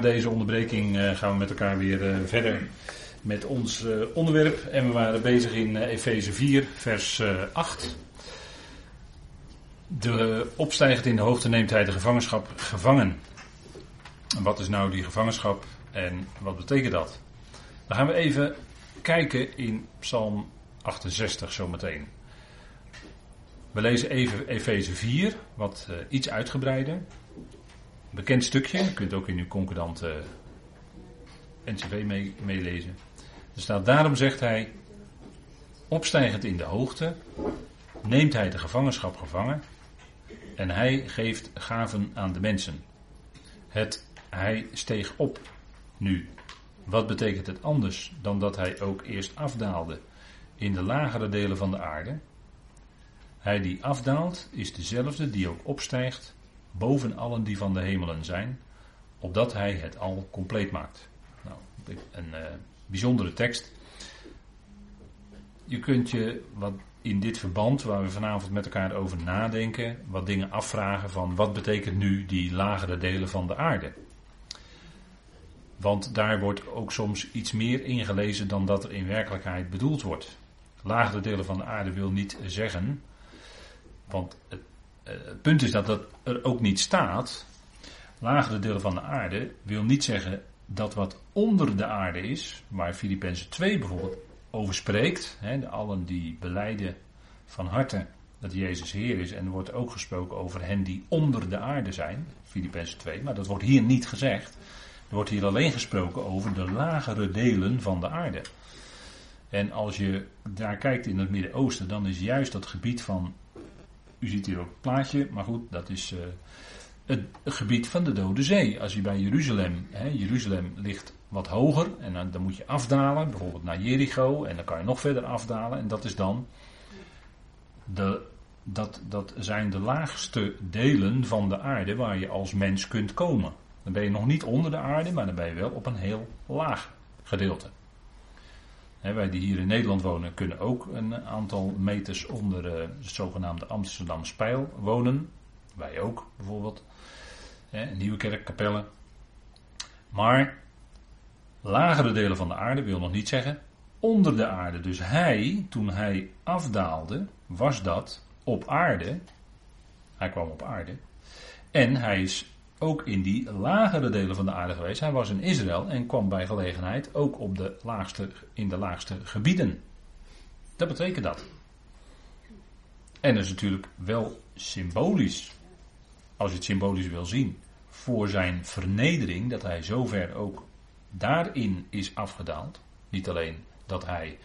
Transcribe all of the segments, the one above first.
Deze onderbreking eh, gaan we met elkaar weer eh, verder met ons eh, onderwerp. En we waren bezig in Efeze 4, vers 8. De opstijgend in de hoogte neemt hij de gevangenschap gevangen. En wat is nou die gevangenschap en wat betekent dat? Dan gaan we even kijken in Psalm 68 zometeen. We lezen even Efeze 4, wat iets uitgebreider bekend stukje. Je kunt ook in uw concordant uh, NCV meelezen. er staat, daarom zegt hij, opstijgend in de hoogte, neemt hij de gevangenschap gevangen en hij geeft gaven aan de mensen. Het, hij steeg op nu. Wat betekent het anders dan dat hij ook eerst afdaalde in de lagere delen van de aarde? Hij die afdaalt is dezelfde die ook opstijgt boven allen die van de hemelen zijn, opdat hij het al compleet maakt. Nou, een uh, bijzondere tekst. Je kunt je wat in dit verband, waar we vanavond met elkaar over nadenken, wat dingen afvragen van wat betekent nu die lagere delen van de aarde. Want daar wordt ook soms iets meer ingelezen dan dat er in werkelijkheid bedoeld wordt. Lagere delen van de aarde wil niet zeggen, want het eh, het punt is dat dat er ook niet staat. Lagere delen van de aarde wil niet zeggen dat wat onder de aarde is, waar Filippenzen 2 bijvoorbeeld over spreekt, hè, de allen die beleiden van harte dat Jezus Heer is, en er wordt ook gesproken over hen die onder de aarde zijn, Filippenzen 2, maar dat wordt hier niet gezegd. Er wordt hier alleen gesproken over de lagere delen van de aarde. En als je daar kijkt in het Midden-Oosten, dan is juist dat gebied van u ziet hier ook het plaatje, maar goed, dat is uh, het gebied van de Dode Zee. Als je bij Jeruzalem, hè, Jeruzalem ligt wat hoger en dan, dan, moet je afdalen, bijvoorbeeld naar Jericho en dan kan je nog verder afdalen en dat is dan de, dat, dat zijn de laagste delen van de aarde waar je als mens kunt komen. Dan ben je nog niet onder de aarde, maar dan ben je wel op een heel laag gedeelte wij die hier in Nederland wonen kunnen ook een aantal meters onder uh, het zogenaamde Amsterdam Spijl wonen. Wij ook bijvoorbeeld. nieuwe kerkkapellen. Maar lagere delen van de aarde wil nog niet zeggen onder de aarde. Dus hij, toen hij afdaalde, was dat op aarde. Hij kwam op aarde. En hij is ook in die lagere delen van de aarde geweest. Hij was in Israël en kwam bij gelegenheid ook op de laagste, in de laagste gebieden. Dat betekent dat. En dat is natuurlijk wel symbolisch, als je het symbolisch wil zien, voor zijn vernedering, dat hij zover ook daarin is afgedaald. Niet alleen dat hij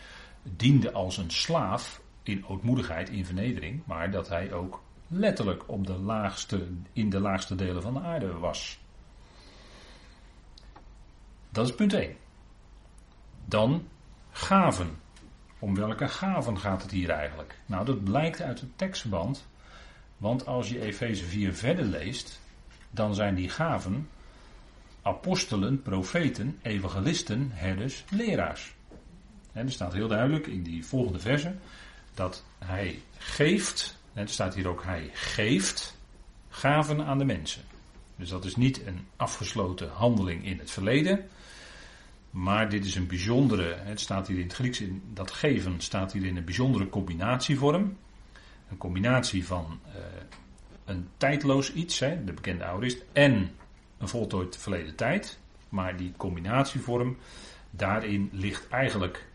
diende als een slaaf in ootmoedigheid, in vernedering, maar dat hij ook letterlijk op de laagste, in de laagste delen van de aarde was. Dat is punt 1. Dan gaven. Om welke gaven gaat het hier eigenlijk? Nou, dat blijkt uit het tekstverband. Want als je Efeze 4 verder leest, dan zijn die gaven apostelen, profeten, evangelisten, herders, leraars. En er staat heel duidelijk in die volgende verse dat hij geeft er staat hier ook, hij geeft gaven aan de mensen. Dus dat is niet een afgesloten handeling in het verleden. Maar dit is een bijzondere, het staat hier in het Grieks, in, dat geven staat hier in een bijzondere combinatievorm. Een combinatie van uh, een tijdloos iets, hè, de bekende aorist, en een voltooid verleden tijd. Maar die combinatievorm, daarin ligt eigenlijk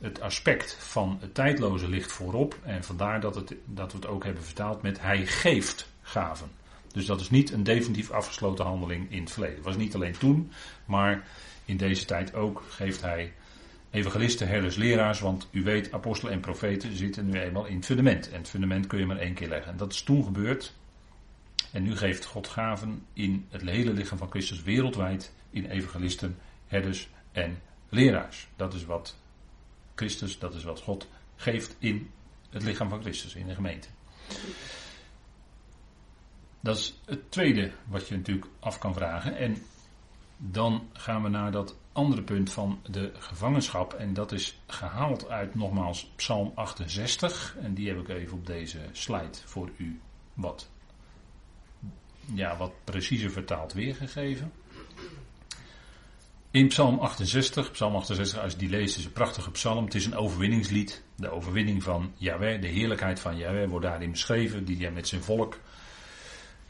het aspect van het tijdloze ligt voorop. En vandaar dat, het, dat we het ook hebben vertaald met hij geeft gaven. Dus dat is niet een definitief afgesloten handeling in het verleden. Was niet alleen toen, maar in deze tijd ook geeft hij evangelisten, herders, leraars. Want u weet, apostelen en profeten zitten nu eenmaal in het fundament. En het fundament kun je maar één keer leggen. En dat is toen gebeurd. En nu geeft God gaven in het hele lichaam van Christus wereldwijd in evangelisten, herders en leraars. Dat is wat Christus, dat is wat God geeft in het lichaam van Christus, in de gemeente. Dat is het tweede wat je natuurlijk af kan vragen. En dan gaan we naar dat andere punt van de gevangenschap. En dat is gehaald uit nogmaals Psalm 68. En die heb ik even op deze slide voor u wat, ja, wat preciezer vertaald weergegeven. In Psalm 68, Psalm 68, als je die leest, is een prachtige psalm. Het is een overwinningslied. De overwinning van Yahweh, de heerlijkheid van Yahweh wordt daarin beschreven. Die hij met zijn volk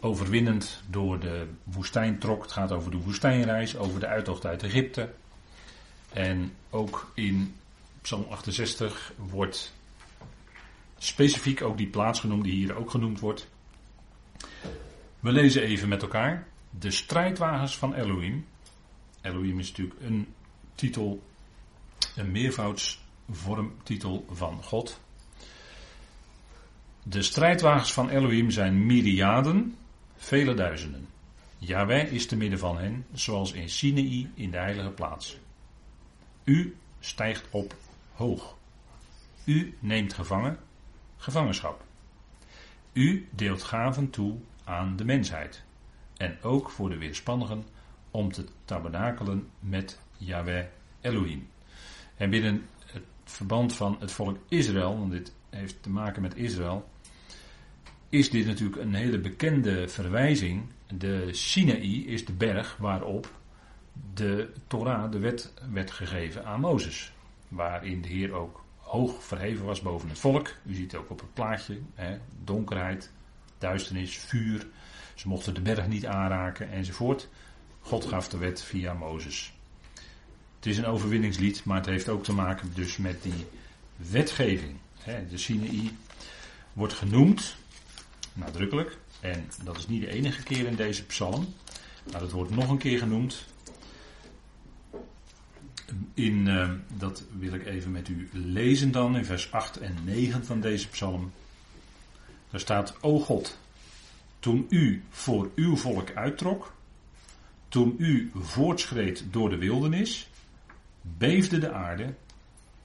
overwinnend door de woestijn trok. Het gaat over de woestijnreis, over de uittocht uit Egypte. En ook in Psalm 68 wordt specifiek ook die plaats genoemd die hier ook genoemd wordt. We lezen even met elkaar. De strijdwagens van Elohim. Elohim is natuurlijk een titel, een meervoudsvormtitel van God. De strijdwagens van Elohim zijn myriaden, vele duizenden. Yahweh is te midden van hen, zoals in Sinai in de heilige plaats. U stijgt op hoog. U neemt gevangen gevangenschap. U deelt gaven toe aan de mensheid. En ook voor de weerspannigen om te tabernakelen met Yahweh Elohim. En binnen het verband van het volk Israël, want dit heeft te maken met Israël, is dit natuurlijk een hele bekende verwijzing. De Sinaï is de berg waarop de Torah, de wet, werd gegeven aan Mozes. Waarin de Heer ook hoog verheven was boven het volk. U ziet ook op het plaatje. Hè, donkerheid, duisternis, vuur. Ze mochten de berg niet aanraken enzovoort. God gaf de wet via Mozes. Het is een overwinningslied, maar het heeft ook te maken dus met die wetgeving. De Sinaï wordt genoemd, nadrukkelijk, en dat is niet de enige keer in deze psalm, maar het wordt nog een keer genoemd. In, eh, dat wil ik even met u lezen dan, in vers 8 en 9 van deze psalm. Daar staat, O God, toen u voor uw volk uittrok, toen u voortschreed door de wildernis, beefde de aarde,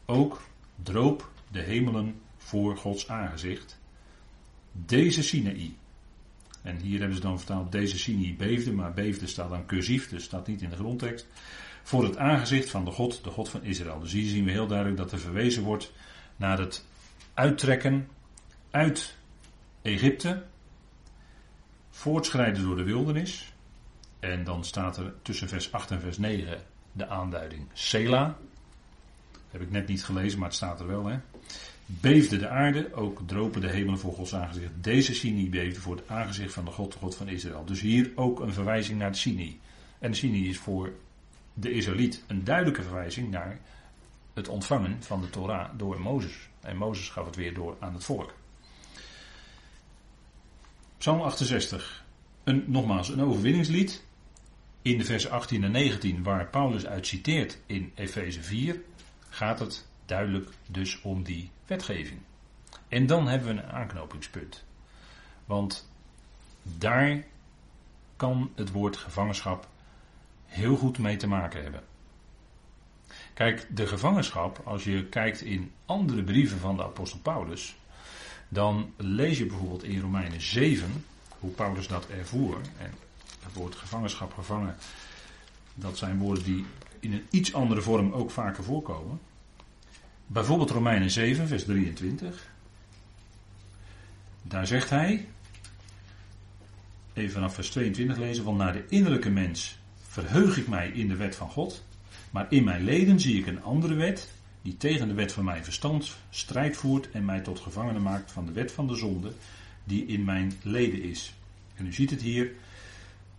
ook droop de hemelen voor Gods aangezicht. Deze Sinaï. En hier hebben ze dan vertaald, deze Sinaï beefde, maar beefde staat dan cursief, dus staat niet in de grondtekst. Voor het aangezicht van de God, de God van Israël. Dus hier zien we heel duidelijk dat er verwezen wordt naar het uittrekken uit Egypte, voortschrijden door de wildernis, en dan staat er tussen vers 8 en vers 9 de aanduiding Sela. Heb ik net niet gelezen, maar het staat er wel. Hè? Beefde de aarde, ook dropen de hemelen voor Gods aangezicht. Deze Sinai beefde voor het aangezicht van de God, de God van Israël. Dus hier ook een verwijzing naar de Sinai. En de Sinai is voor de Israëliet een duidelijke verwijzing naar het ontvangen van de Torah door Mozes. En Mozes gaf het weer door aan het volk. Psalm 68. Een, nogmaals, een overwinningslied in de versen 18 en 19, waar Paulus uit citeert in Efeze 4, gaat het duidelijk dus om die wetgeving. En dan hebben we een aanknopingspunt. Want daar kan het woord gevangenschap heel goed mee te maken hebben. Kijk, de gevangenschap, als je kijkt in andere brieven van de apostel Paulus, dan lees je bijvoorbeeld in Romeinen 7 hoe Paulus dat ervoer. En het woord gevangenschap, gevangen, dat zijn woorden die in een iets andere vorm ook vaker voorkomen. Bijvoorbeeld Romeinen 7, vers 23. Daar zegt hij, even vanaf vers 22 lezen, van naar de innerlijke mens verheug ik mij in de wet van God, maar in mijn leden zie ik een andere wet, die tegen de wet van mijn verstand strijd voert en mij tot gevangene maakt van de wet van de zonde, die in mijn leden is. En u ziet het hier,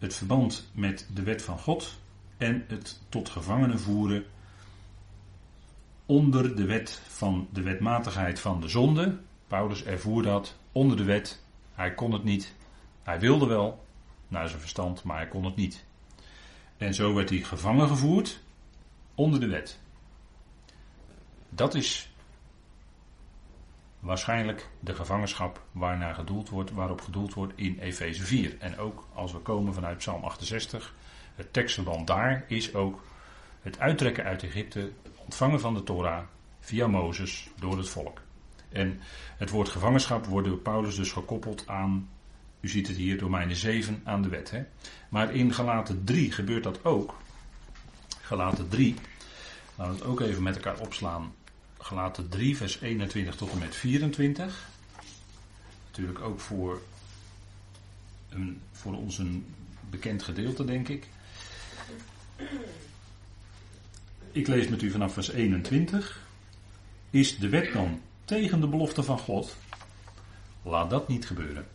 het verband met de wet van God en het tot gevangenen voeren onder de wet van de wetmatigheid van de zonde. Paulus ervoer dat onder de wet. Hij kon het niet. Hij wilde wel, naar zijn verstand, maar hij kon het niet. En zo werd hij gevangen gevoerd onder de wet. Dat is waarschijnlijk de gevangenschap waarnaar gedoeld wordt, waarop gedoeld wordt in Efeze 4. En ook als we komen vanuit Psalm 68, het tekstverband daar is ook het uittrekken uit Egypte, ontvangen van de Torah via Mozes door het volk. En het woord gevangenschap wordt door Paulus dus gekoppeld aan, u ziet het hier, Romeinen 7 aan de wet. Hè? Maar in Galaten 3 gebeurt dat ook. Galaten 3, laten we het ook even met elkaar opslaan. Gelaten 3, vers 21 tot en met 24. Natuurlijk ook voor, een, voor ons een bekend gedeelte, denk ik. ik lees met u vanaf vers 21. Is de wet dan tegen de belofte van God? Laat dat niet gebeuren.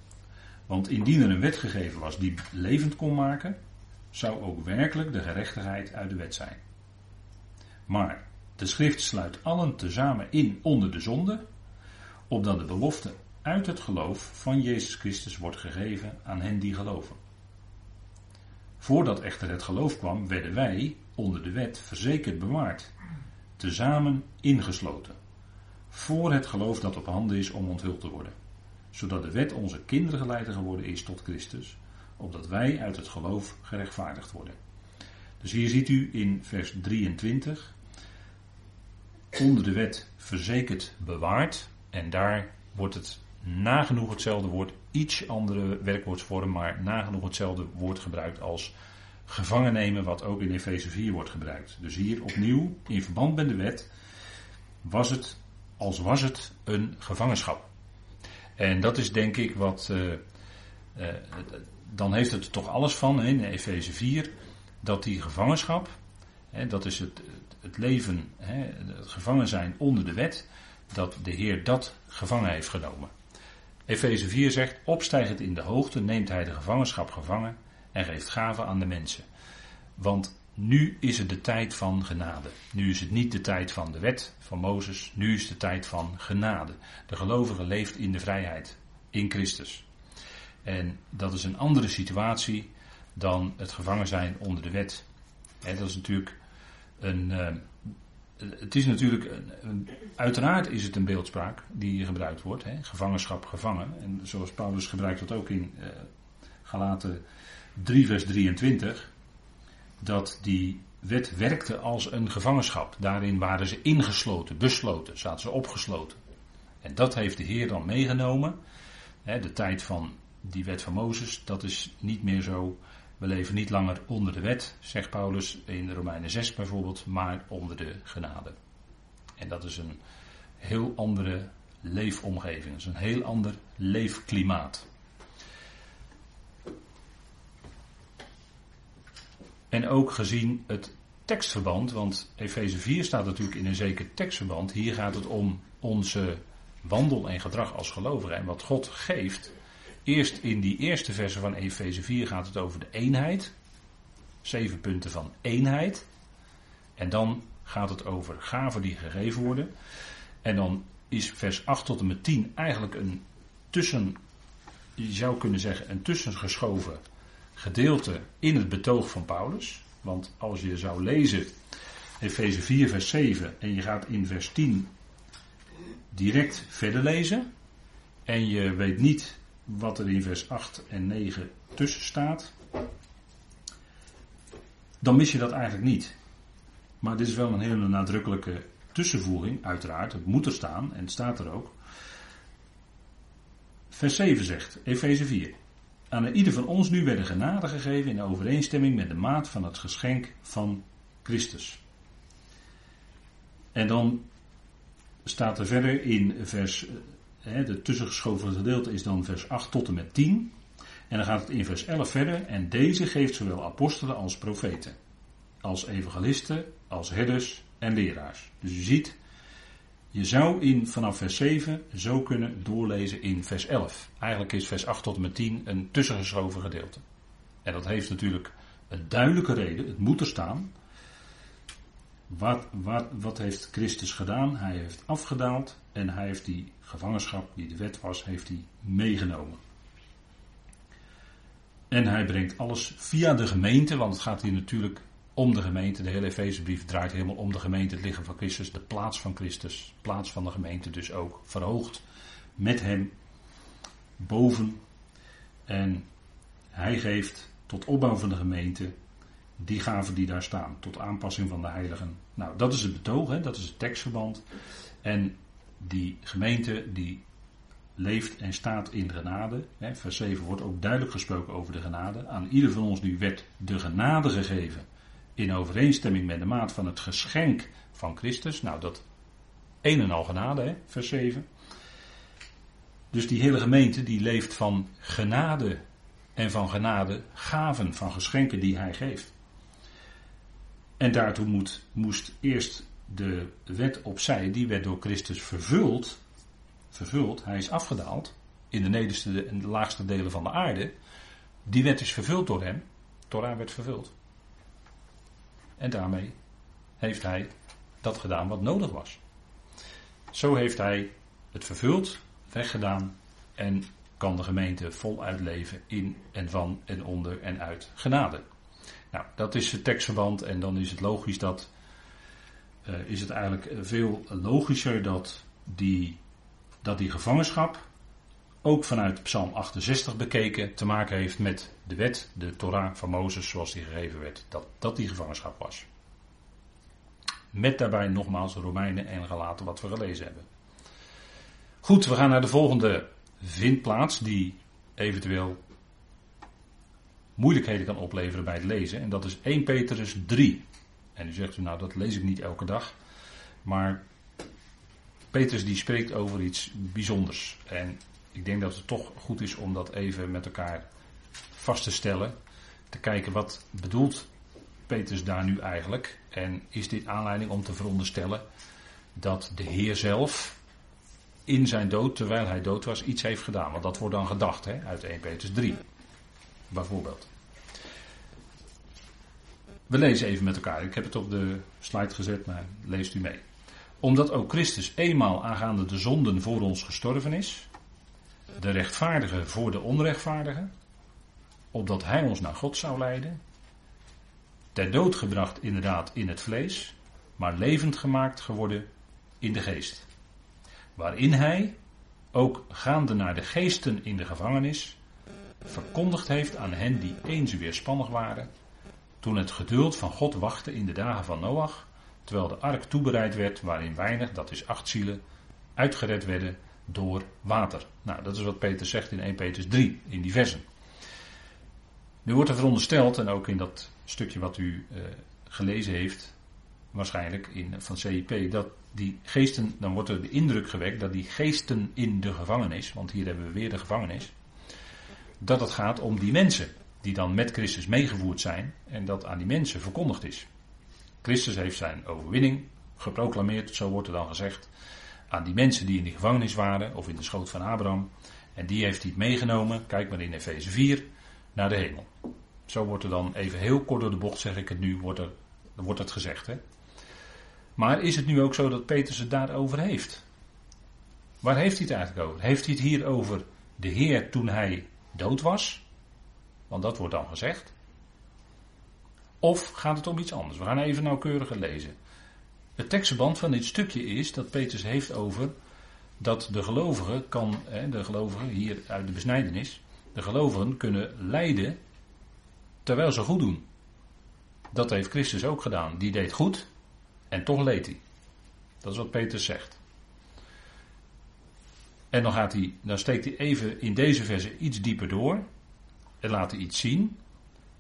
Want indien er een wet gegeven was die levend kon maken, zou ook werkelijk de gerechtigheid uit de wet zijn. Maar de schrift sluit allen tezamen in onder de zonde, opdat de belofte uit het geloof van Jezus Christus wordt gegeven aan hen die geloven. Voordat echter het geloof kwam, werden wij onder de wet verzekerd bewaard, tezamen ingesloten, voor het geloof dat op handen is om onthuld te worden, zodat de wet onze kinderen geleiden geworden is tot Christus, opdat wij uit het geloof gerechtvaardigd worden. Dus hier ziet u in vers 23, onder de wet verzekerd bewaard, en daar wordt het nagenoeg hetzelfde woord, iets andere werkwoordsvorm, maar nagenoeg hetzelfde woord gebruikt als gevangen nemen, wat ook in Efeze 4 wordt gebruikt. Dus hier opnieuw, in verband met de wet, was het, als was het, een gevangenschap. En dat is denk ik wat, uh, uh, dan heeft het er toch alles van, in Efeze 4, dat die gevangenschap, hè, dat is het, het leven, hè, het gevangen zijn onder de wet, dat de Heer dat gevangen heeft genomen. Efeze 4 zegt, opstijgend in de hoogte neemt hij de gevangenschap gevangen en geeft gaven aan de mensen. Want nu is het de tijd van genade. Nu is het niet de tijd van de wet van Mozes, nu is de tijd van genade. De gelovige leeft in de vrijheid, in Christus. En dat is een andere situatie dan het gevangen zijn onder de wet. dat is natuurlijk een, uh, het is natuurlijk, een, uiteraard is het een beeldspraak die gebruikt wordt. Hè? Gevangenschap, gevangen. En zoals Paulus gebruikt dat ook in uh, Galaten 3 vers 23. Dat die wet werkte als een gevangenschap. Daarin waren ze ingesloten, besloten, zaten ze opgesloten. En dat heeft de Heer dan meegenomen. Hè, de tijd van die wet van Mozes, dat is niet meer zo we leven niet langer onder de wet, zegt Paulus in Romeinen 6 bijvoorbeeld, maar onder de genade. En dat is een heel andere leefomgeving, dat is een heel ander leefklimaat. En ook gezien het tekstverband, want Efeze 4 staat natuurlijk in een zeker tekstverband. Hier gaat het om onze wandel en gedrag als gelovigen. En wat God geeft, Eerst in die eerste verse van Efeze 4 gaat het over de eenheid. Zeven punten van eenheid. En dan gaat het over gaven die gegeven worden. En dan is vers 8 tot en met 10 eigenlijk een tussen, je zou kunnen zeggen, een tussengeschoven gedeelte in het betoog van Paulus. Want als je zou lezen Efeze 4, vers 7 en je gaat in vers 10 direct verder lezen. En je weet niet wat er in vers 8 en 9 tussen staat, dan mis je dat eigenlijk niet. Maar dit is wel een hele nadrukkelijke tussenvoeging, uiteraard. Het moet er staan en het staat er ook. Vers 7 zegt, Efeze 4. Aan ieder van ons nu werden genade gegeven in overeenstemming met de maat van het geschenk van Christus. En dan staat er verder in vers het tussengeschoven gedeelte is dan vers 8 tot en met 10. En dan gaat het in vers 11 verder. En deze geeft zowel apostelen als profeten. Als evangelisten, als herders en leraars. Dus u ziet, je zou in vanaf vers 7 zo kunnen doorlezen in vers 11. Eigenlijk is vers 8 tot en met 10 een tussengeschoven gedeelte. En dat heeft natuurlijk een duidelijke reden. Het moet er staan. Wat, wat, wat heeft Christus gedaan? Hij heeft afgedaald en hij heeft die gevangenschap die de wet was, heeft hij meegenomen. En hij brengt alles via de gemeente, want het gaat hier natuurlijk om de gemeente. De hele Efezebrief draait helemaal om de gemeente, het lichaam van Christus, de plaats van Christus, plaats van de gemeente dus ook verhoogd met hem boven. En hij geeft tot opbouw van de gemeente die gaven die daar staan, tot aanpassing van de heiligen. Nou, dat is het betoog, hè, dat is het tekstverband. En die gemeente die leeft en staat in genade. Hè, vers 7 wordt ook duidelijk gesproken over de genade. Aan ieder van ons nu werd de genade gegeven in overeenstemming met de maat van het geschenk van Christus. Nou, dat een en al genade, hè, vers 7. Dus die hele gemeente die leeft van genade en van genade gaven, van geschenken die hij geeft. En daartoe moet, moest eerst de wet opzij, die werd door Christus vervuld. Vervuld, hij is afgedaald in de nederste en de laagste delen van de aarde. Die wet is vervuld door hem. Torah werd vervuld. En daarmee heeft hij dat gedaan wat nodig was. Zo heeft hij het vervuld, weggedaan en kan de gemeente voluit leven in en van en onder en uit genade. Nou, dat is het tekstverband en dan is het logisch dat, uh, is het eigenlijk veel logischer dat die, dat die gevangenschap ook vanuit Psalm 68 bekeken te maken heeft met de wet, de Torah van Mozes zoals die gegeven werd, dat dat die gevangenschap was. Met daarbij nogmaals Romeinen en Galaten wat we gelezen hebben. Goed, we gaan naar de volgende vindplaats die eventueel moeilijkheden kan opleveren bij het lezen. En dat is 1 Petrus 3. En u zegt u nou dat lees ik niet elke dag. Maar Petrus die spreekt over iets bijzonders. En ik denk dat het toch goed is om dat even met elkaar vast te stellen. Te kijken wat bedoelt Petrus daar nu eigenlijk? En is dit aanleiding om te veronderstellen dat de Heer zelf in zijn dood, terwijl hij dood was, iets heeft gedaan? Want dat wordt dan gedacht hè, uit 1 Petrus 3, bijvoorbeeld. We lezen even met elkaar. Ik heb het op de slide gezet, maar leest u mee. Omdat ook Christus eenmaal aangaande de zonden voor ons gestorven is, de rechtvaardige voor de onrechtvaardige, opdat hij ons naar God zou leiden, ter dood gebracht inderdaad in het vlees, maar levend gemaakt geworden in de geest. Waarin hij, ook gaande naar de geesten in de gevangenis, verkondigd heeft aan hen die eens weerspannig waren, toen het geduld van God wachtte in de dagen van Noach, terwijl de ark toebereid werd waarin weinig, dat is acht zielen, uitgered werden door water. Nou, dat is wat Peter zegt in 1 Petrus 3, in die versen. Nu wordt er verondersteld, en ook in dat stukje wat u uh, gelezen heeft, waarschijnlijk in, van CIP, dat die geesten, dan wordt er de indruk gewekt dat die geesten in de gevangenis, want hier hebben we weer de gevangenis, dat het gaat om die mensen die dan met Christus meegevoerd zijn en dat aan die mensen verkondigd is. Christus heeft zijn overwinning geproclameerd, zo wordt er dan gezegd, aan die mensen die in die gevangenis waren of in de schoot van Abraham. En die heeft hij meegenomen, kijk maar in Efeze 4, naar de hemel. Zo wordt er dan even heel kort door de bocht, zeg ik het nu, wordt, er, wordt het gezegd. Hè? Maar is het nu ook zo dat Petrus het daarover heeft? Waar heeft hij het eigenlijk over? Heeft hij het hier over de Heer toen hij dood was? Want dat wordt dan gezegd. Of gaat het om iets anders? We gaan even nauwkeuriger lezen. Het tekstverband van dit stukje is dat Petrus heeft over dat de gelovigen kan, de gelovigen hier uit de besnijdenis, de gelovigen kunnen lijden terwijl ze goed doen. Dat heeft Christus ook gedaan. Die deed goed en toch leed hij. Dat is wat Petrus zegt. En dan, gaat hij, dan steekt hij even in deze verse iets dieper door en laat hij iets zien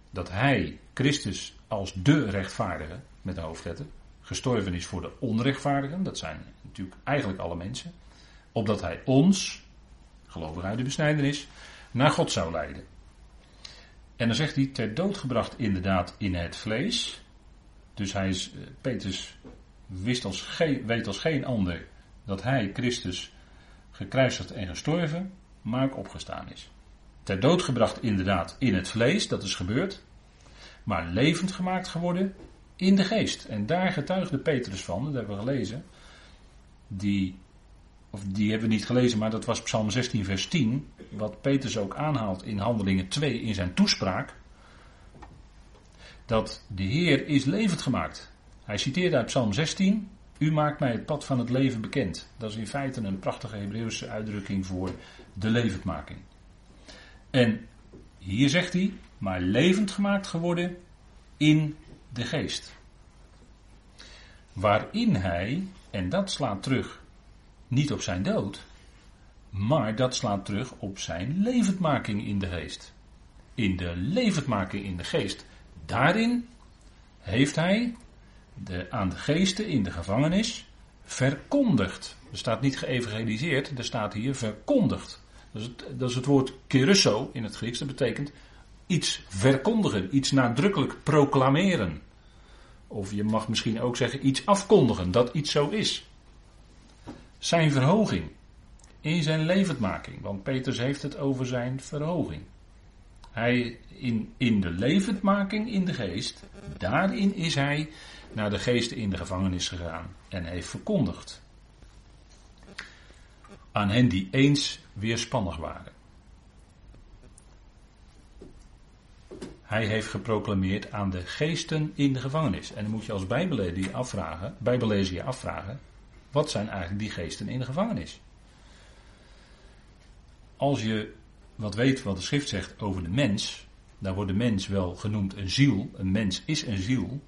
dat hij, Christus, als de rechtvaardige, met de hoofdletter, gestorven is voor de onrechtvaardigen, dat zijn natuurlijk eigenlijk alle mensen, opdat hij ons, gelovig uit de besnijdenis, naar God zou leiden. En dan zegt hij, ter dood gebracht inderdaad in het vlees. Dus hij is, eh, Petrus wist als geen, weet als geen ander dat hij, Christus, gekruisigd en gestorven, maar ook opgestaan is. Ter dood gebracht inderdaad in het vlees, dat is gebeurd. Maar levend gemaakt geworden in de geest. En daar getuigde Petrus van, dat hebben we gelezen. Die, of die hebben we niet gelezen, maar dat was Psalm 16, vers 10. Wat Petrus ook aanhaalt in Handelingen 2 in zijn toespraak. Dat de Heer is levend gemaakt. Hij citeerde uit Psalm 16. U maakt mij het pad van het leven bekend. Dat is in feite een prachtige Hebreeuwse uitdrukking voor de levendmaking. En hier zegt hij, maar levend gemaakt geworden in de geest. Waarin hij, en dat slaat terug niet op zijn dood, maar dat slaat terug op zijn levendmaking in de geest. In de levendmaking in de geest, daarin heeft hij de, aan de geesten in de gevangenis verkondigd. Er staat niet geëvangeliseerd, er staat hier verkondigd. Dat is het, dat is het woord kerusso in het Grieks. Dat betekent iets verkondigen, iets nadrukkelijk proclameren. Of je mag misschien ook zeggen iets afkondigen dat iets zo is. Zijn verhoging in zijn levendmaking. Want Petrus heeft het over zijn verhoging. Hij in, in de levendmaking in de geest, daarin is hij naar de geesten in de gevangenis gegaan en heeft verkondigd. Aan hen die eens weerspannig waren. Hij heeft geproclameerd aan de geesten in de gevangenis. En dan moet je als bijbellezer je afvragen, bijbellezer je afvragen, wat zijn eigenlijk die geesten in de gevangenis? Als je wat weet wat de schrift zegt over de mens, dan wordt de mens wel genoemd een ziel. Een mens is een ziel.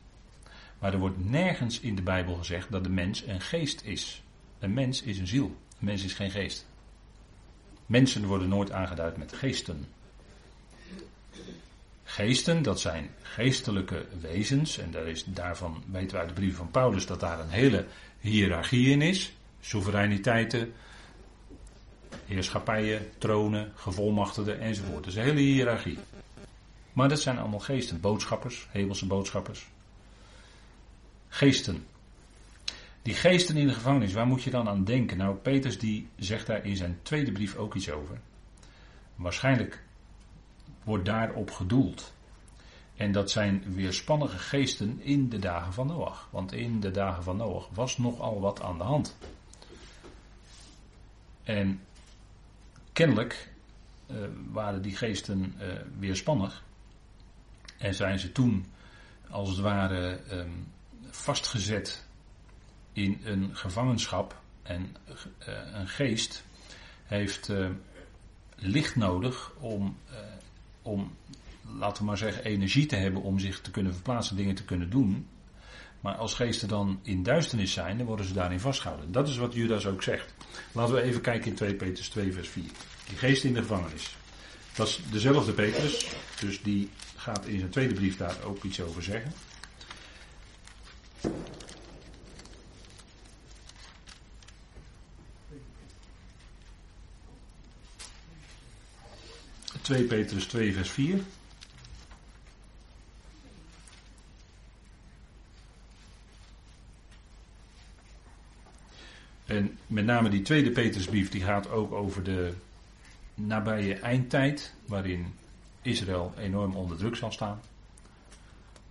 Maar er wordt nergens in de Bijbel gezegd dat de mens een geest is. Een mens is een ziel. Een mens is geen geest. Mensen worden nooit aangeduid met geesten. Geesten, dat zijn geestelijke wezens. En daar is, daarvan weten we uit de brief van Paulus dat daar een hele hiërarchie in is. Soevereiniteiten, heerschappijen, tronen, gevolmachtigden enzovoort. Dus een hele hiërarchie. Maar dat zijn allemaal geesten, boodschappers, hemelse boodschappers. Geesten. Die geesten in de gevangenis, waar moet je dan aan denken? Nou, Peters die zegt daar in zijn tweede brief ook iets over. Waarschijnlijk wordt daarop gedoeld. En dat zijn weerspannige geesten in de dagen van Noach. Want in de dagen van Noach was nogal wat aan de hand. En kennelijk uh, waren die geesten uh, weerspannig. En zijn ze toen, als het ware, um, vastgezet in een gevangenschap. En uh, een geest heeft licht nodig om om, laten we maar zeggen, energie te hebben om zich te kunnen verplaatsen, dingen te kunnen doen. Maar als geesten dan in duisternis zijn, dan worden ze daarin vastgehouden. Dat is wat Judas ook zegt. Laten we even kijken in 2 Petrus 2 vers 4. Die geest in de gevangenis. Dat is dezelfde Petrus, dus die gaat in zijn tweede brief daar ook iets over zeggen. 2 Petrus 2, vers 4. En met name die tweede Petrusbrief die gaat ook over de nabije eindtijd, waarin Israël enorm onder druk zal staan.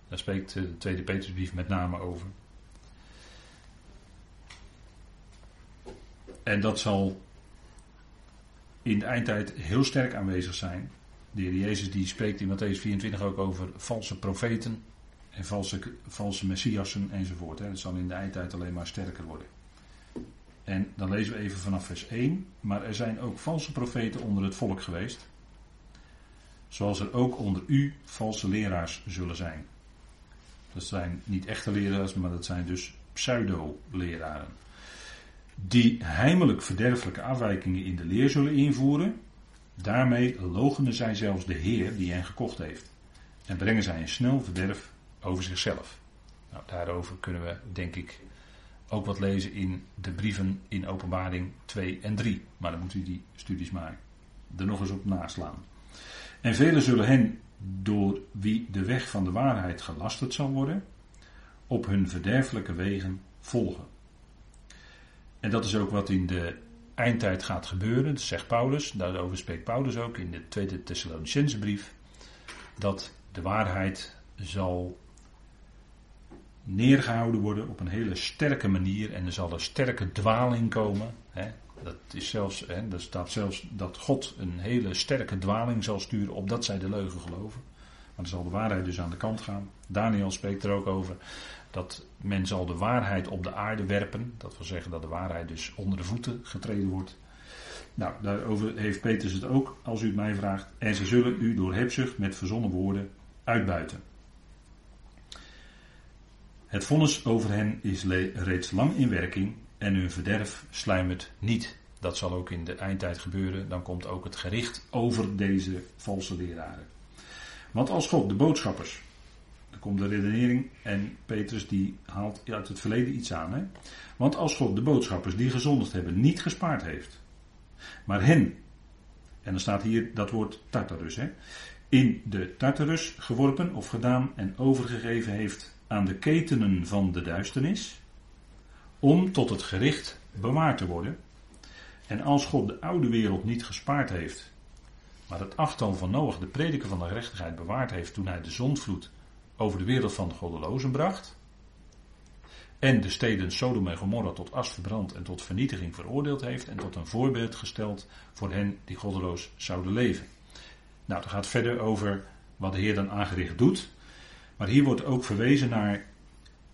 Daar spreekt de tweede Petrusbrief met name over. En dat zal in de eindtijd heel sterk aanwezig zijn. De heer Jezus die spreekt in Matthäus 24 ook over valse profeten en valse, valse messiassen enzovoort. Het zal in de eindtijd alleen maar sterker worden. En dan lezen we even vanaf vers 1. Maar er zijn ook valse profeten onder het volk geweest. Zoals er ook onder u valse leraars zullen zijn. Dat zijn niet echte leraars, maar dat zijn dus pseudo-leraren die heimelijk verderfelijke afwijkingen in de leer zullen invoeren. Daarmee logenen zij zelfs de Heer die hen gekocht heeft. En brengen zij een snel verderf over zichzelf. Nou, daarover kunnen we, denk ik, ook wat lezen in de brieven in Openbaring 2 en 3. Maar dan moet u die studies maar er nog eens op naslaan. En velen zullen hen, door wie de weg van de waarheid gelasterd zal worden, op hun verderfelijke wegen volgen. En dat is ook wat in de eindtijd gaat gebeuren, dat zegt Paulus. Daarover spreekt Paulus ook in de tweede Thessalonicense brief. Dat de waarheid zal neergehouden worden op een hele sterke manier. En er zal een sterke dwaling komen. Hè. Dat is zelfs, hè, er staat zelfs dat God een hele sterke dwaling zal sturen opdat zij de leugen geloven. Maar dan zal de waarheid dus aan de kant gaan. Daniel spreekt er ook over dat men zal de waarheid op de aarde werpen. Dat wil zeggen dat de waarheid dus onder de voeten getreden wordt. Nou, daarover heeft Petrus het ook, als u het mij vraagt. En ze zullen u door hebzucht met verzonnen woorden uitbuiten. Het vonnis over hen is reeds lang in werking en hun verderf sluimert niet. Dat zal ook in de eindtijd gebeuren. Dan komt ook het gericht over deze valse leraren. Want als God de boodschappers komt de redenering en Petrus die haalt uit het verleden iets aan. Hè? Want als God de boodschappers die gezondigd hebben niet gespaard heeft, maar hen, en dan staat hier dat woord Tartarus, hè, in de Tartarus geworpen of gedaan en overgegeven heeft aan de ketenen van de duisternis, om tot het gericht bewaard te worden. En als God de oude wereld niet gespaard heeft, maar het achttal van Noach, de prediker van de gerechtigheid, bewaard heeft toen hij de zondvloed over de wereld van de goddelozen bracht, en de steden Sodom en Gomorra tot as verbrand en tot vernietiging veroordeeld heeft en tot een voorbeeld gesteld voor hen die goddeloos zouden leven. Nou, het gaat verder over wat de Heer dan aangericht doet. Maar hier wordt ook verwezen naar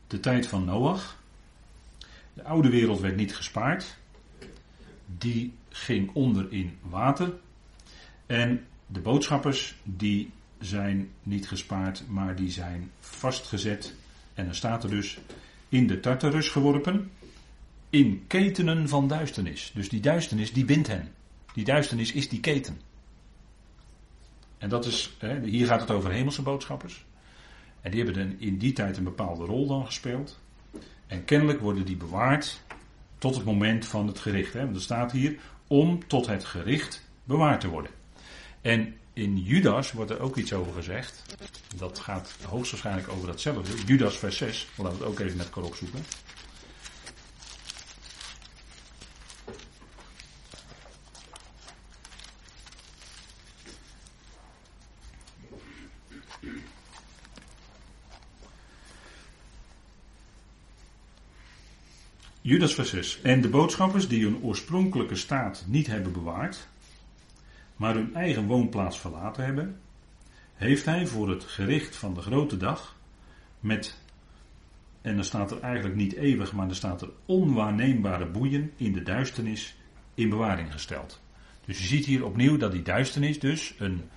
de tijd van Noach. De oude wereld werd niet gespaard. Die ging onder in water. En de boodschappers die zijn niet gespaard, maar die zijn vastgezet. En dan staat er dus in de Tartarus geworpen. In ketenen van duisternis. Dus die duisternis die bindt hen. Die duisternis is die keten. En dat is, hier gaat het over hemelse boodschappers. En die hebben in die tijd een bepaalde rol dan gespeeld. En kennelijk worden die bewaard tot het moment van het gericht. Hè? Want er staat hier om tot het gericht bewaard te worden. En in Judas wordt er ook iets over gezegd. Dat gaat hoogstwaarschijnlijk over datzelfde. Judas vers 6. Laten we het ook even met elkaar opzoeken. Judas vers 6. En de boodschappers die hun oorspronkelijke staat niet hebben bewaard, maar hun eigen woonplaats verlaten hebben, heeft hij voor het gericht van de grote dag met, en dan staat er eigenlijk niet eeuwig, maar dan staat er onwaarneembare boeien in de duisternis in bewaring gesteld. Dus je ziet hier opnieuw dat die duisternis dus een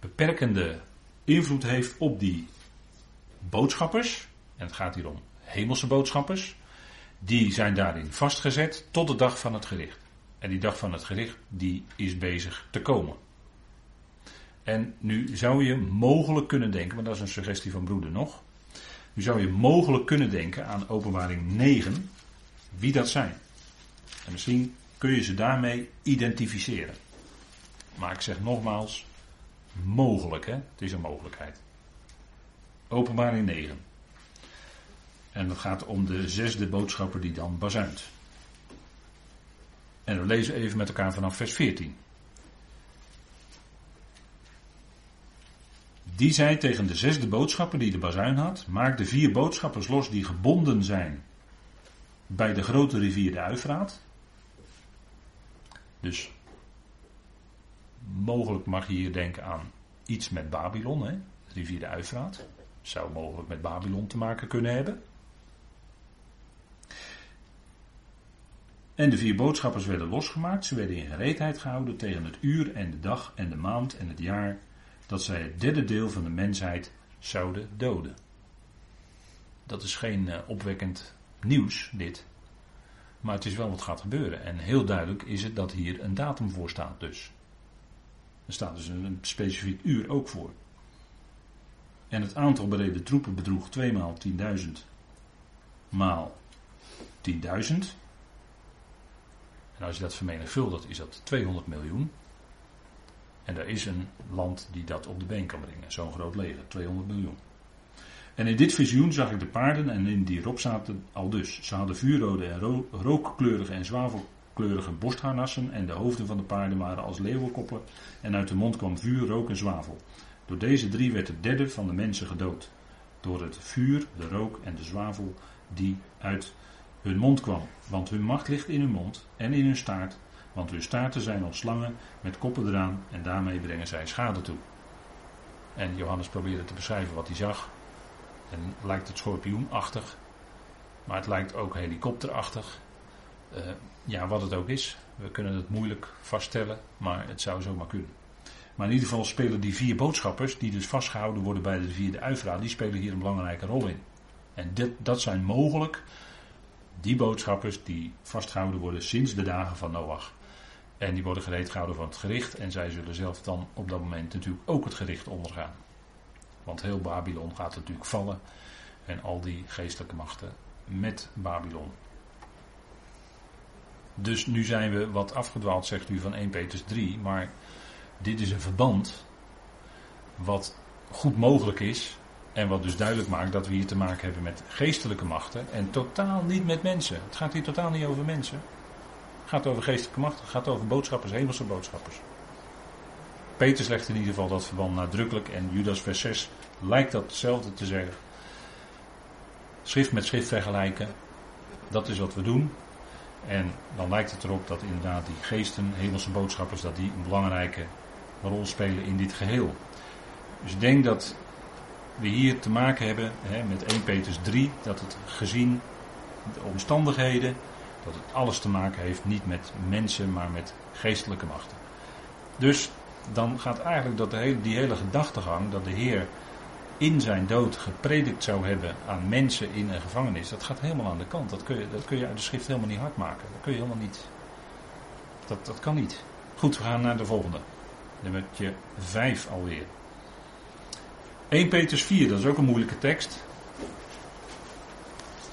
beperkende invloed heeft op die boodschappers. En het gaat hier om hemelse boodschappers die zijn daarin vastgezet tot de dag van het gericht. En die dag van het gericht, die is bezig te komen. En nu zou je mogelijk kunnen denken, maar dat is een suggestie van broeder nog. Nu zou je mogelijk kunnen denken aan openbaring 9, wie dat zijn. En misschien kun je ze daarmee identificeren. Maar ik zeg nogmaals, mogelijk hè, het is een mogelijkheid. Openbaring 9. En het gaat om de zesde boodschapper die dan bazuint. En we lezen even met elkaar vanaf vers 14. Die zei tegen de zesde boodschapper die de bazuin had: Maak de vier boodschappers los die gebonden zijn bij de grote rivier de Uifraat. Dus mogelijk mag je hier denken aan iets met Babylon, hè? de rivier de Uifraat. Zou mogelijk met Babylon te maken kunnen hebben. En de vier boodschappers werden losgemaakt. Ze werden in gereedheid gehouden tegen het uur en de dag en de maand en het jaar dat zij het derde deel van de mensheid zouden doden. Dat is geen uh, opwekkend nieuws, dit. Maar het is wel wat gaat gebeuren. En heel duidelijk is het dat hier een datum voor staat dus. Er staat dus een, een specifiek uur ook voor. En het aantal bereden troepen bedroeg 2 maal 10.000 maal 10.000. En als je dat vermenigvuldigt, is dat 200 miljoen. En er is een land die dat op de been kan brengen. Zo'n groot leger, 200 miljoen. En in dit visioen zag ik de paarden en in die erop zaten al dus. Ze hadden vuurrode en rookkleurige en zwavelkleurige borstharnassen en de hoofden van de paarden waren als leeuwenkoppen en uit de mond kwam vuur, rook en zwavel. Door deze drie werd het derde van de mensen gedood. Door het vuur, de rook en de zwavel die uit hun mond kwam. Want hun macht ligt in hun mond en in hun staart. Want hun staarten zijn als slangen met koppen eraan en daarmee brengen zij schade toe. En Johannes probeerde te beschrijven wat hij zag. En lijkt het schorpioenachtig, maar het lijkt ook helikopterachtig. Uh, ja, wat het ook is. We kunnen het moeilijk vaststellen, maar het zou zomaar kunnen. Maar in ieder geval spelen die vier boodschappers, die dus vastgehouden worden bij de vierde Uifra, die spelen hier een belangrijke rol in. En dit, dat zijn mogelijk die boodschappers die vastgehouden worden sinds de dagen van Noach. En die worden gereed gehouden van het gericht. En zij zullen zelf dan op dat moment natuurlijk ook het gericht ondergaan. Want heel Babylon gaat natuurlijk vallen. En al die geestelijke machten met Babylon. Dus nu zijn we wat afgedwaald, zegt u, van 1 Petrus 3. Maar dit is een verband wat goed mogelijk is En wat dus duidelijk maakt dat we hier te maken hebben met geestelijke machten en totaal niet met mensen. Het gaat hier totaal niet over mensen. Het gaat over geestelijke machten, het gaat over boodschappers, hemelse boodschappers. Petrus legt in ieder geval dat verband nadrukkelijk en Judas vers 6 lijkt dat hetzelfde te zeggen. Schrift met schrift vergelijken, dat is wat we doen. En dan lijkt het erop dat inderdaad die geesten, hemelse boodschappers, dat die een belangrijke rol spelen in dit geheel. Dus ik denk dat we hier te maken hebben hè, met 1 Petrus 3, dat het gezien de omstandigheden, dat het alles te maken heeft niet met mensen, maar met geestelijke machten. Dus dan gaat eigenlijk dat hele, die hele gedachtegang dat de Heer in zijn dood gepredikt zou hebben aan mensen in een gevangenis, dat gaat helemaal aan de kant. Dat kun je, dat kun je uit de schrift helemaal niet hard maken. Dat kun je helemaal niet. Dat, dat kan niet. Goed, we gaan naar de volgende. Nummertje 5 alweer. 1 Petrus 4, dat is ook een moeilijke tekst.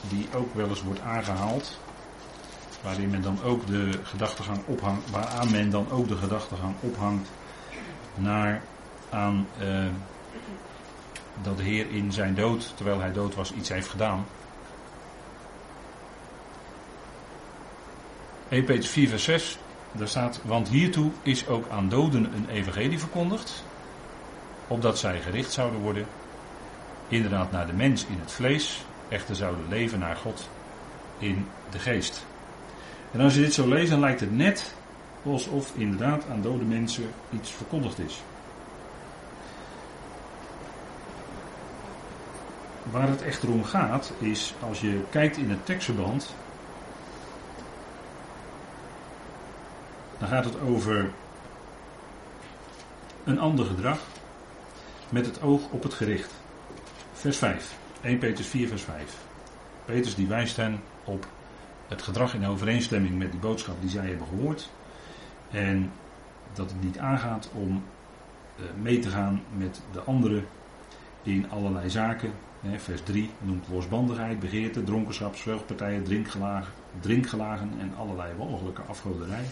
Die ook wel eens wordt aangehaald. Waarin men dan ook de gedachtegang ophangt. Waaraan men dan ook de gedachtegang ophangt. Naar aan uh, dat de Heer in zijn dood, terwijl hij dood was, iets heeft gedaan. 1 Petrus 4 vers 6. Daar staat, want hiertoe is ook aan doden een evangelie verkondigd opdat zij gericht zouden worden, inderdaad naar de mens in het vlees, echter zouden leven naar God in de geest. En als je dit zo leest, dan lijkt het net alsof inderdaad aan dode mensen iets verkondigd is. Waar het echter om gaat, is als je kijkt in het tekstverband, dan gaat het over een ander gedrag met het oog op het gericht. Vers 5. 1 Petrus 4 vers 5. Petrus die wijst hen op het gedrag in overeenstemming met die boodschap die zij hebben gehoord. En dat het niet aangaat om eh, mee te gaan met de anderen in allerlei zaken. Vers 3 noemt losbandigheid, begeerte, dronkenschap, zwelgpartijen, drinkgelagen, drinkgelagen en allerlei walgelijke afgoderij.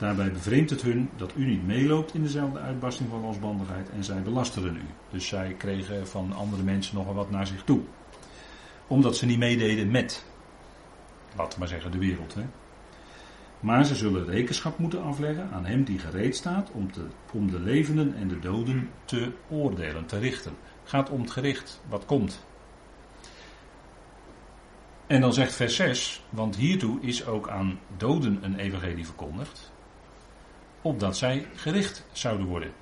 Daarbij bevreemdt het hun dat u niet meeloopt in dezelfde uitbarsting van losbandigheid en zij belasteren u. Dus zij kregen van andere mensen nogal wat naar zich toe. Omdat ze niet meededen met, laten we maar zeggen, de wereld. Hè. Maar ze zullen rekenschap moeten afleggen aan hem die gereed staat om, te, om de levenden en de doden te oordelen, te richten. Gaat om het gericht, wat komt. En dan zegt vers 6, want hiertoe is ook aan doden een evangelie verkondigd, opdat zij gericht zouden worden.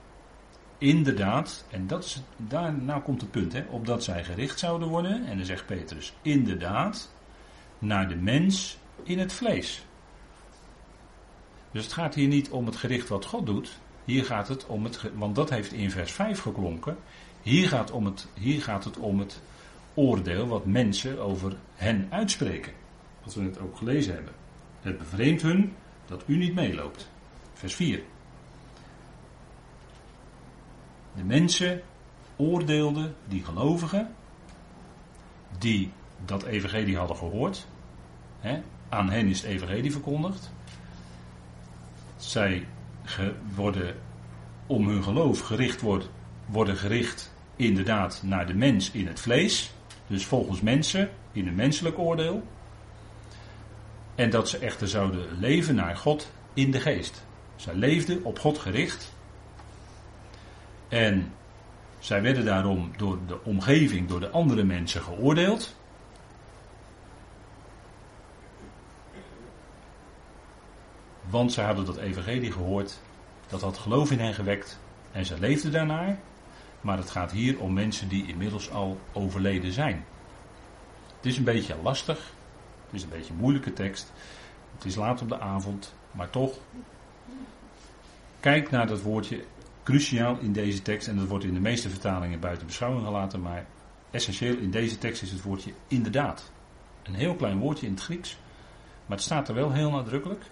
Inderdaad, en dat is, daar nou komt het punt, hè, opdat zij gericht zouden worden, en dan zegt Petrus, inderdaad, naar de mens in het vlees. Dus het gaat hier niet om het gericht wat God doet, hier gaat het om het, want dat heeft in vers 5 geklonken, hier gaat, om het, hier gaat het om het oordeel wat mensen over hen uitspreken. Wat we net ook gelezen hebben. Het bevreemdt hun dat u niet meeloopt. Vers 4. De mensen oordeelden die gelovigen, die dat evangelie hadden gehoord. Hè, aan hen is het evangelie verkondigd. Zij worden om hun geloof gericht wordt, worden gericht inderdaad naar de mens in het vlees. Dus volgens mensen, in een menselijk oordeel. En dat ze echter zouden leven naar God in de geest. Zij leefden op God gericht. En zij werden daarom door de omgeving, door de andere mensen geoordeeld. Want zij hadden dat evangelie gehoord, dat had geloof in hen gewekt en zij leefden daarnaar. Maar het gaat hier om mensen die inmiddels al overleden zijn. Het is een beetje lastig, het is een beetje een moeilijke tekst. Het is laat op de avond, maar toch Kijk naar dat woordje cruciaal in deze tekst. En dat wordt in de meeste vertalingen buiten beschouwing gelaten. Maar essentieel in deze tekst is het woordje inderdaad. Een heel klein woordje in het Grieks. Maar het staat er wel heel nadrukkelijk.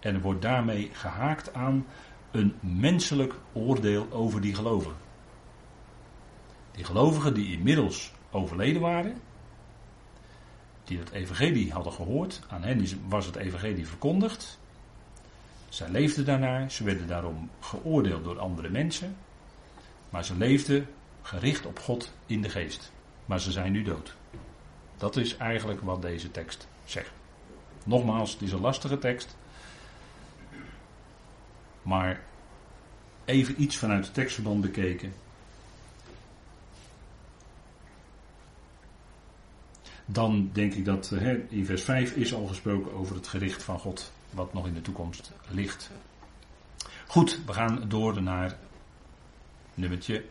En er wordt daarmee gehaakt aan een menselijk oordeel over die gelovigen. Die gelovigen die inmiddels overleden waren, die het evangelie hadden gehoord, aan hen was het evangelie verkondigd, zij leefden daarnaar, ze werden daarom geoordeeld door andere mensen. Maar ze leefden gericht op God in de geest. Maar ze zijn nu dood. Dat is eigenlijk wat deze tekst zegt. Nogmaals, het is een lastige tekst. Maar even iets vanuit het tekstverband bekeken. Dan denk ik dat in vers 5 is al gesproken over het gericht van God, wat nog in de toekomst ligt. Goed, we gaan door naar nummertje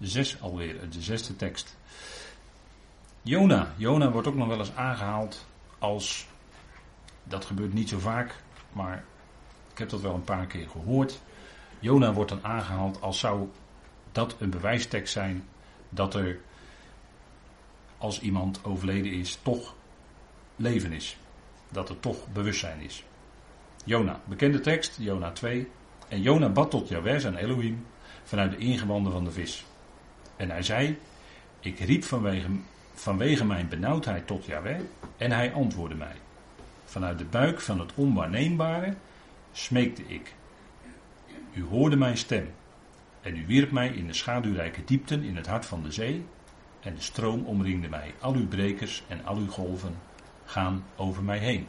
6 alweer, de zesde tekst. Jona. Jona wordt ook nog wel eens aangehaald als, dat gebeurt niet zo vaak, maar ik heb dat wel een paar keer gehoord. Jona wordt dan aangehaald als zou dat een bewijstekst zijn dat er als iemand overleden is toch leven is. Dat er toch bewustzijn is. Jona, bekende tekst, Jona 2. En Jona bad tot Jaweh zijn Elohim vanuit de ingewanden van de vis. En hij zei, ik riep vanwege, vanwege mijn benauwdheid tot Jaweh en hij antwoordde mij. Vanuit de buik van het onwaarneembare smeekte ik. U hoorde mijn stem en u wierp mij in de schaduwrijke diepten in het hart van de zee en de stroom omringde mij. Al uw brekers en al uw golven gaan over mij heen.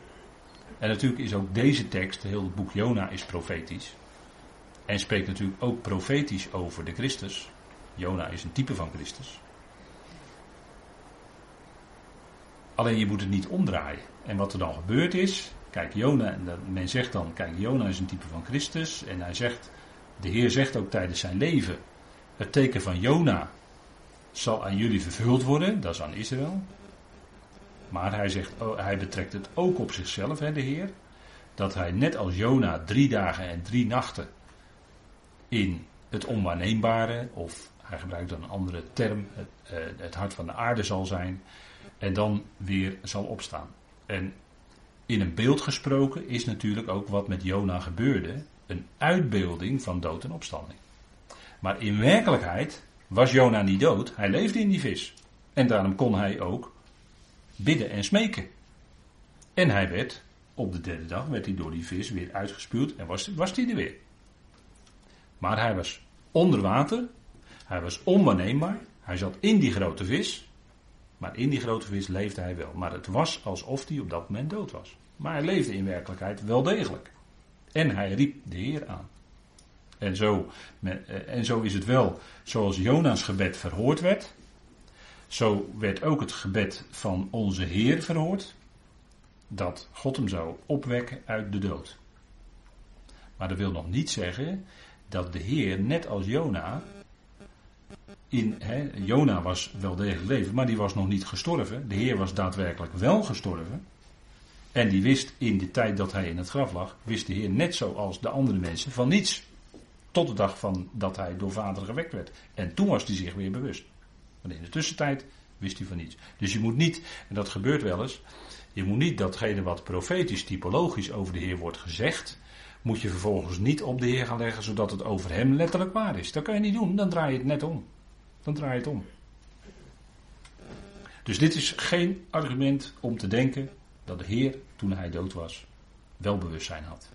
En natuurlijk is ook deze tekst, heel het boek Jona is profetisch. En spreekt natuurlijk ook profetisch over de Christus. Jona is een type van Christus. Alleen je moet het niet omdraaien. En wat er dan gebeurd is, kijk Jona, en men zegt dan, kijk Jona is een type van Christus. En hij zegt, de Heer zegt ook tijdens zijn leven, het teken van Jona zal aan jullie vervuld worden, dat is aan Israël. Maar hij, zegt, oh, hij betrekt het ook op zichzelf, hè, de Heer. Dat hij net als Jona drie dagen en drie nachten in het onwaarneembare, of hij gebruikt dan een andere term, het, eh, het hart van de aarde zal zijn, en dan weer zal opstaan. En in een beeld gesproken is natuurlijk ook wat met Jona gebeurde, een uitbeelding van dood en opstanding. Maar in werkelijkheid was Jona niet dood, hij leefde in die vis. En daarom kon hij ook bidden en smeken. En hij werd, op de derde dag, werd hij door die vis weer uitgespuwd en was, was hij er weer. Maar hij was onder water, hij was onwaarneembaar, hij zat in die grote vis, maar in die grote vis leefde hij wel. Maar het was alsof hij op dat moment dood was. Maar hij leefde in werkelijkheid wel degelijk. En hij riep de Heer aan. En zo, eh, en zo is het wel zoals Jona's gebed verhoord werd. Zo werd ook het gebed van onze Heer verhoord. Dat God hem zou opwekken uit de dood. Maar dat wil nog niet zeggen dat de Heer, net als Jona, in, Jona was wel degelijk leven, maar die was nog niet gestorven. De Heer was daadwerkelijk wel gestorven. En die wist in de tijd dat hij in het graf lag, wist de Heer net zoals de andere mensen van niets. Tot de dag van dat hij door vader gewekt werd. En toen was hij zich weer bewust. Maar in de tussentijd wist hij van niets. Dus je moet niet, en dat gebeurt wel eens, je moet niet datgene wat profetisch, typologisch over de Heer wordt gezegd, moet je vervolgens niet op de Heer gaan leggen zodat het over hem letterlijk waar is. Dat kan je niet doen, dan draai je het net om. Dan draai je het om. Dus dit is geen argument om te denken dat de Heer, toen hij dood was, wel bewustzijn had.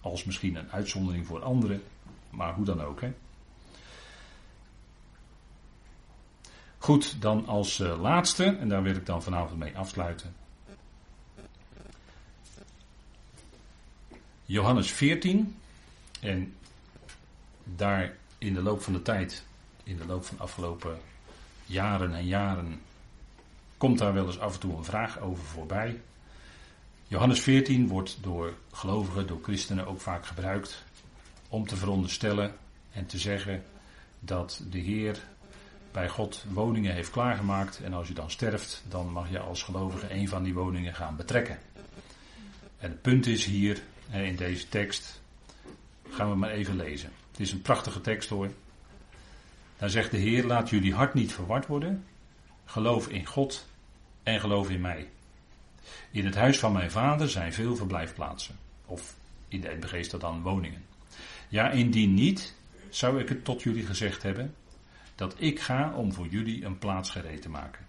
Als misschien een uitzondering voor anderen, maar hoe dan ook. Hè? Goed, dan als uh, laatste, en daar wil ik dan vanavond mee afsluiten. Johannes 14. En daar in de loop van de tijd, in de loop van de afgelopen jaren en jaren, komt daar wel eens af en toe een vraag over voorbij. Johannes 14 wordt door gelovigen, door christenen ook vaak gebruikt om te veronderstellen en te zeggen dat de Heer bij God woningen heeft klaargemaakt en als je dan sterft, dan mag je als gelovige een van die woningen gaan betrekken. En het punt is hier in deze tekst, gaan we maar even lezen. Het is een prachtige tekst hoor. Dan zegt de Heer, laat jullie hart niet verward worden. Geloof in God en geloof in mij. In het huis van mijn vader zijn veel verblijfplaatsen. Of in de NBG staat dan woningen. Ja, indien niet, zou ik het tot jullie gezegd hebben dat ik ga om voor jullie een plaats gereed te maken.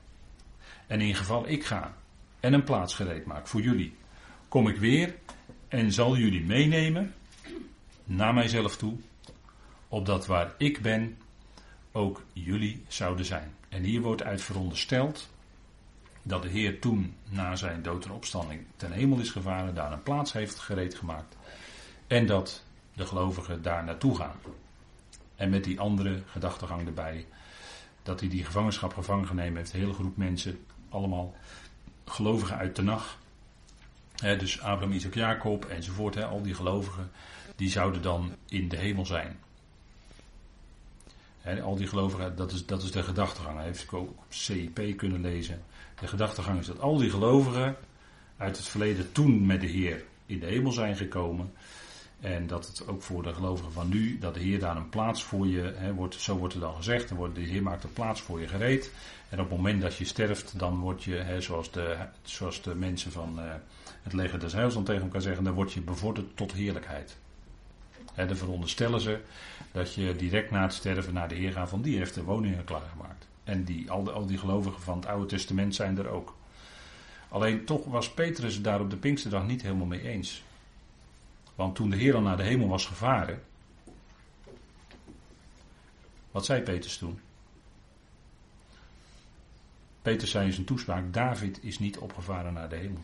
En in geval ik ga en een plaats gereed maak voor jullie, kom ik weer en zal jullie meenemen naar mijzelf toe, opdat waar ik ben, ook jullie zouden zijn. En hier wordt uit verondersteld dat de Heer toen na zijn dood en opstanding ten hemel is gevaren, daar een plaats heeft gereed gemaakt. En dat de gelovigen daar naartoe gaan. En met die andere gedachtegang erbij, dat hij die gevangenschap gevangen genomen heeft, een hele groep mensen, allemaal gelovigen uit de nacht. dus Abraham, Isaac, Jacob enzovoort, al die gelovigen, die zouden dan in de hemel zijn. al die gelovigen, dat is, dat is de gedachtegang. Dat heeft ik ook op CIP kunnen lezen. De gedachtegang is dat al die gelovigen uit het verleden toen met de Heer in de hemel zijn gekomen. En dat het ook voor de gelovigen van nu, dat de Heer daar een plaats voor je, hè, wordt, zo wordt er dan gezegd, wordt, de Heer maakt een plaats voor je gereed. En op het moment dat je sterft, dan word je, hè, zoals, de, zoals de mensen van uh, het leger des heils dan tegen elkaar zeggen, dan word je bevorderd tot heerlijkheid. Hè, dan veronderstellen ze dat je direct na het sterven naar de Heer gaat, van die heeft de woningen klaargemaakt. En die, al, al die gelovigen van het Oude Testament zijn er ook. Alleen toch was Petrus daar op de Pinksterdag niet helemaal mee eens. Want toen de Heer al naar de hemel was gevaren, wat zei Petrus toen? Petrus zei in zijn toespraak: David is niet opgevaren naar de hemel.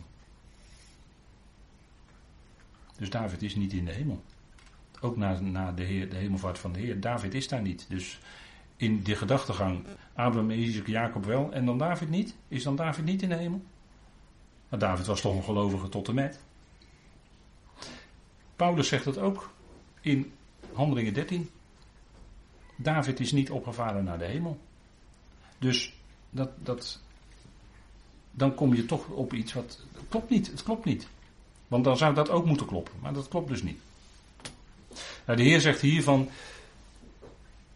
Dus David is niet in de hemel. Ook na, na de, heer, de hemelvaart van de Heer. David is daar niet. Dus in de gedachtegang Abraham, Isaac, Jacob wel en dan David niet? Is dan David niet in de hemel? Maar David was toch een gelovige tot en met. Paulus zegt dat ook in Handelingen 13. David is niet opgevaren naar de hemel. Dus dat, dat, dan kom je toch op iets wat. Klopt niet, het klopt niet. Want dan zou dat ook moeten kloppen, maar dat klopt dus niet. Nou, de Heer zegt hier van.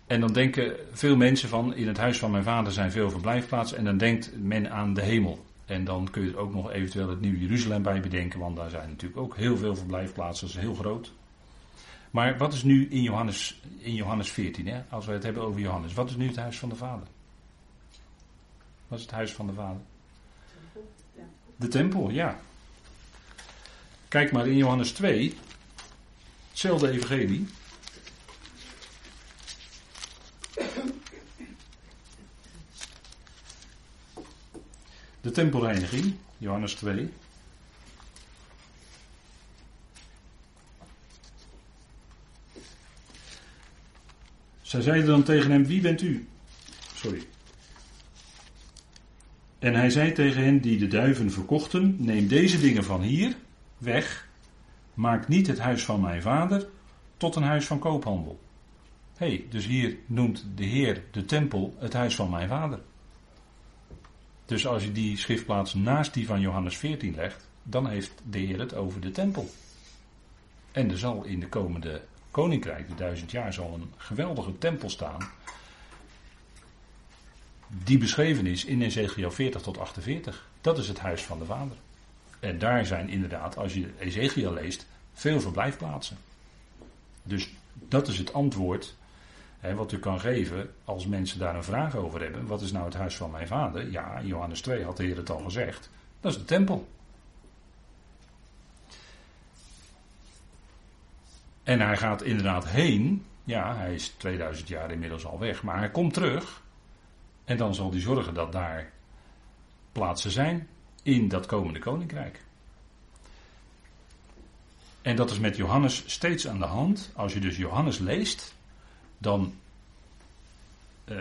En dan denken veel mensen van, in het huis van mijn vader zijn veel verblijfplaatsen. En dan denkt men aan de hemel. En dan kun je er ook nog eventueel het Nieuw Jeruzalem bij bedenken, want daar zijn natuurlijk ook heel veel verblijfplaatsen, dat is heel groot. Maar wat is nu in Johannes, in Johannes 14, hè? als we het hebben over Johannes, wat is nu het huis van de Vader? Wat is het huis van de Vader? De tempel, ja. Kijk maar in Johannes 2, hetzelfde evangelie. De tempelreiniging, Johannes 2. Zij zeiden dan tegen hem: Wie bent u? Sorry. En hij zei tegen hen die de duiven verkochten: Neem deze dingen van hier weg. Maak niet het huis van mijn vader tot een huis van koophandel. Hé, hey, dus hier noemt de Heer de tempel het huis van mijn vader. Dus als je die schriftplaats naast die van Johannes 14 legt, dan heeft de Heer het over de tempel. En er zal in de komende koninkrijk, de duizend jaar, zal een geweldige tempel staan. Die beschreven is in Ezekiel 40 tot 48. Dat is het huis van de Vader. En daar zijn inderdaad, als je Ezekiel leest, veel verblijfplaatsen. Dus dat is het antwoord wat u kan geven als mensen daar een vraag over hebben. Wat is nou het huis van mijn vader? Ja, Johannes 2 had de Heer het al gezegd. Dat is de tempel. En hij gaat inderdaad heen. Ja, hij is 2000 jaar inmiddels al weg. Maar hij komt terug. En dan zal hij zorgen dat daar plaatsen zijn in dat komende koninkrijk. En dat is met Johannes steeds aan de hand. Als je dus Johannes leest, dan uh,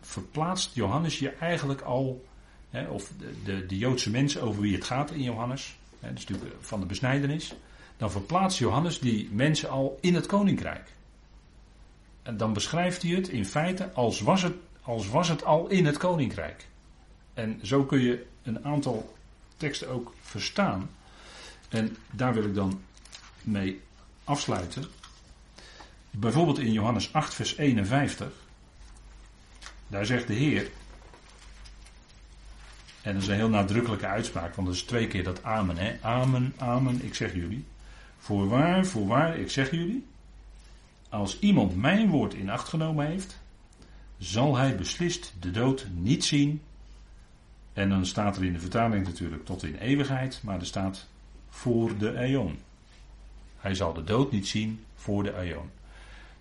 verplaatst Johannes je eigenlijk al, hè, of de, de, de, Joodse mensen over wie het gaat in Johannes, hè, is natuurlijk van de besnijdenis, dan verplaatst Johannes die mensen al in het koninkrijk. En dan beschrijft hij het in feite als was het, als was het al in het koninkrijk. En zo kun je een aantal teksten ook verstaan. En daar wil ik dan mee afsluiten. Bijvoorbeeld in Johannes 8, vers 51. Daar zegt de Heer. En dat is een heel nadrukkelijke uitspraak, want dat is twee keer dat amen. Hè? Amen, amen, ik zeg jullie. Voorwaar, voorwaar, ik zeg jullie. Als iemand mijn woord in acht genomen heeft, zal hij beslist de dood niet zien. En dan staat er in de vertaling natuurlijk tot in eeuwigheid, maar er staat voor de eon. Hij zal de dood niet zien voor de eon.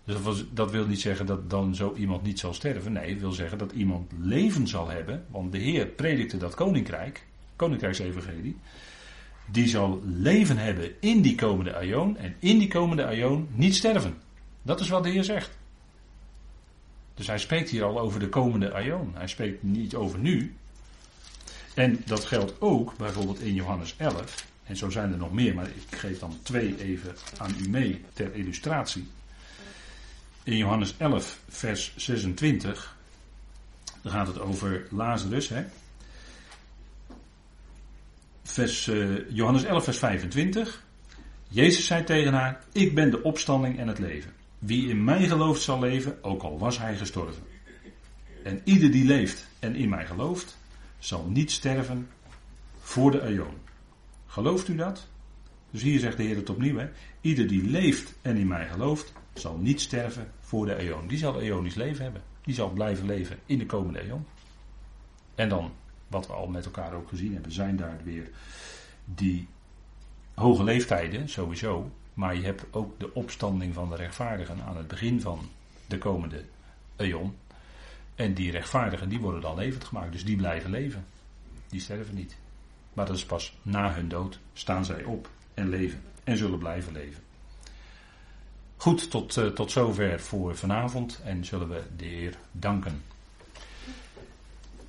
Dus dat, wil niet zeggen dat dan zo iemand niet zal sterven. Nee, het wil zeggen dat iemand leven zal hebben. Want de Heer predikte dat koninkrijk, koninkrijksevangelie. Die zal leven hebben in die komende aion. En in die komende aion niet sterven. Dat is wat de Heer zegt. Dus hij spreekt hier al over de komende aion. Hij spreekt niet over nu. En dat geldt ook bijvoorbeeld in Johannes 11. En zo zijn er nog meer, maar ik geef dan twee even aan u mee ter illustratie. In Johannes 11, vers 26, dan gaat het over Lazarus. Hè? Vers, uh, Johannes 11, vers 25. Jezus zei tegen haar: Ik ben de opstanding en het leven. Wie in mij gelooft zal leven, ook al was hij gestorven. En ieder die leeft en in mij gelooft, zal niet sterven voor de aion. Gelooft u dat? Dus hier zegt de Heer het opnieuw. Hè? Ieder die leeft en in mij gelooft, zal niet sterven voor de eon. Die zal eonisch leven hebben. Die zal blijven leven in de komende eon. En dan, wat we al met elkaar ook gezien hebben, zijn daar weer die hoge leeftijden, sowieso. Maar je hebt ook de opstanding van de rechtvaardigen aan het begin van de komende eon. En die rechtvaardigen, die worden dan levend gemaakt. Dus die blijven leven. Die sterven niet. Maar dat is pas na hun dood staan zij op en leven. En zullen blijven leven. Goed, tot, uh, tot zover voor vanavond en zullen we de Heer danken.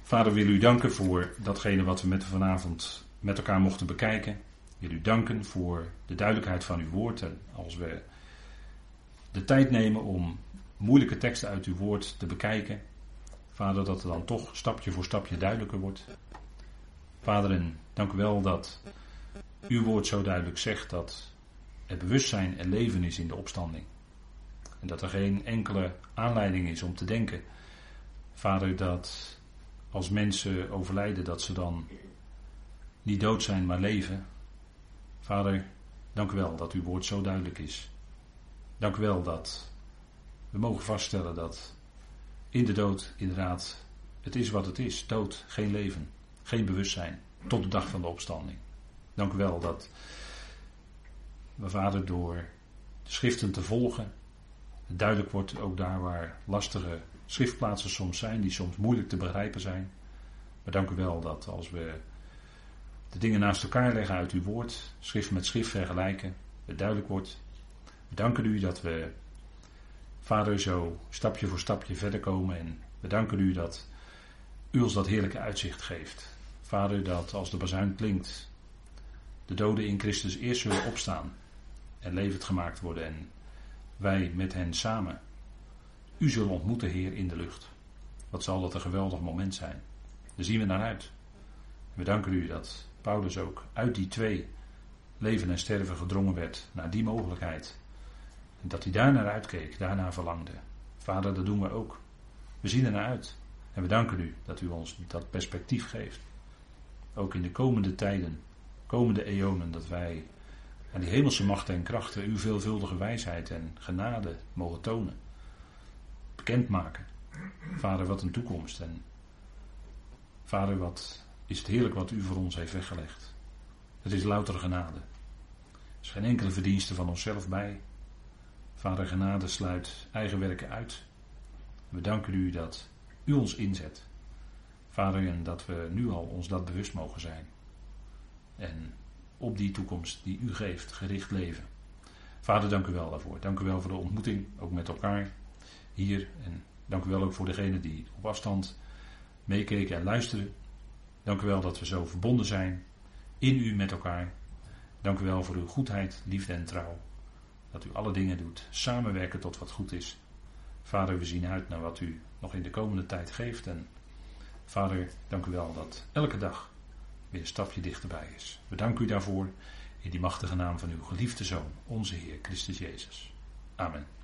Vader, wil u danken voor datgene wat we met vanavond met elkaar mochten bekijken. Wil u danken voor de duidelijkheid van uw woord. En als we de tijd nemen om moeilijke teksten uit uw woord te bekijken, Vader, dat het dan toch stapje voor stapje duidelijker wordt. Vader, en dank u wel dat uw woord zo duidelijk zegt dat er bewustzijn en leven is in de opstanding. En dat er geen enkele aanleiding is om te denken, Vader, dat als mensen overlijden, dat ze dan niet dood zijn, maar leven. Vader, dank u wel dat uw woord zo duidelijk is. Dank u wel dat we mogen vaststellen dat in de dood inderdaad het is wat het is. Dood, geen leven, geen bewustzijn. Tot de dag van de opstanding. Dank u wel dat we vader door de schriften te volgen duidelijk wordt ook daar waar lastige schriftplaatsen soms zijn, die soms moeilijk te begrijpen zijn. Maar dank u wel dat als we de dingen naast elkaar leggen uit uw woord, schrift met schrift vergelijken, het duidelijk wordt. We danken u dat we, vader, zo stapje voor stapje verder komen en we danken u dat u ons dat heerlijke uitzicht geeft. Vader, dat als de bazuin klinkt, de doden in Christus eerst zullen opstaan en levend gemaakt worden en wij met hen samen u zullen ontmoeten, Heer, in de lucht. Wat zal dat een geweldig moment zijn. Daar zien we naar uit. We danken u dat Paulus ook uit die twee leven en sterven gedrongen werd naar die mogelijkheid. En dat hij daar naar uitkeek, daarna verlangde. Vader, dat doen we ook. We zien er naar uit. En we danken u dat u ons dat perspectief geeft. Ook in de komende tijden, komende eonen, dat wij aan die hemelse machten en krachten uw veelvuldige wijsheid en genade mogen tonen. Bekendmaken. Vader, wat een toekomst. En Vader, wat is het heerlijk wat u voor ons heeft weggelegd. Het is louter genade. Er is geen enkele verdienste van onszelf bij. Vader, genade sluit eigen werken uit. We danken u dat u ons inzet. Vader, en dat we nu al ons dat bewust mogen zijn. En op die toekomst die u geeft, gericht leven. Vader, dank u wel daarvoor. Dank u wel voor de ontmoeting, ook met elkaar hier. En dank u wel ook voor degenen die op afstand meekeken en luisteren. Dank u wel dat we zo verbonden zijn in u met elkaar. Dank u wel voor uw goedheid, liefde en trouw. Dat u alle dingen doet, samenwerken tot wat goed is. Vader, we zien uit naar wat u nog in de komende tijd geeft. En Vader, dank u wel dat elke dag weer een stapje dichterbij is. We danken u daarvoor in die machtige naam van uw geliefde Zoon, onze Heer Christus Jezus. Amen.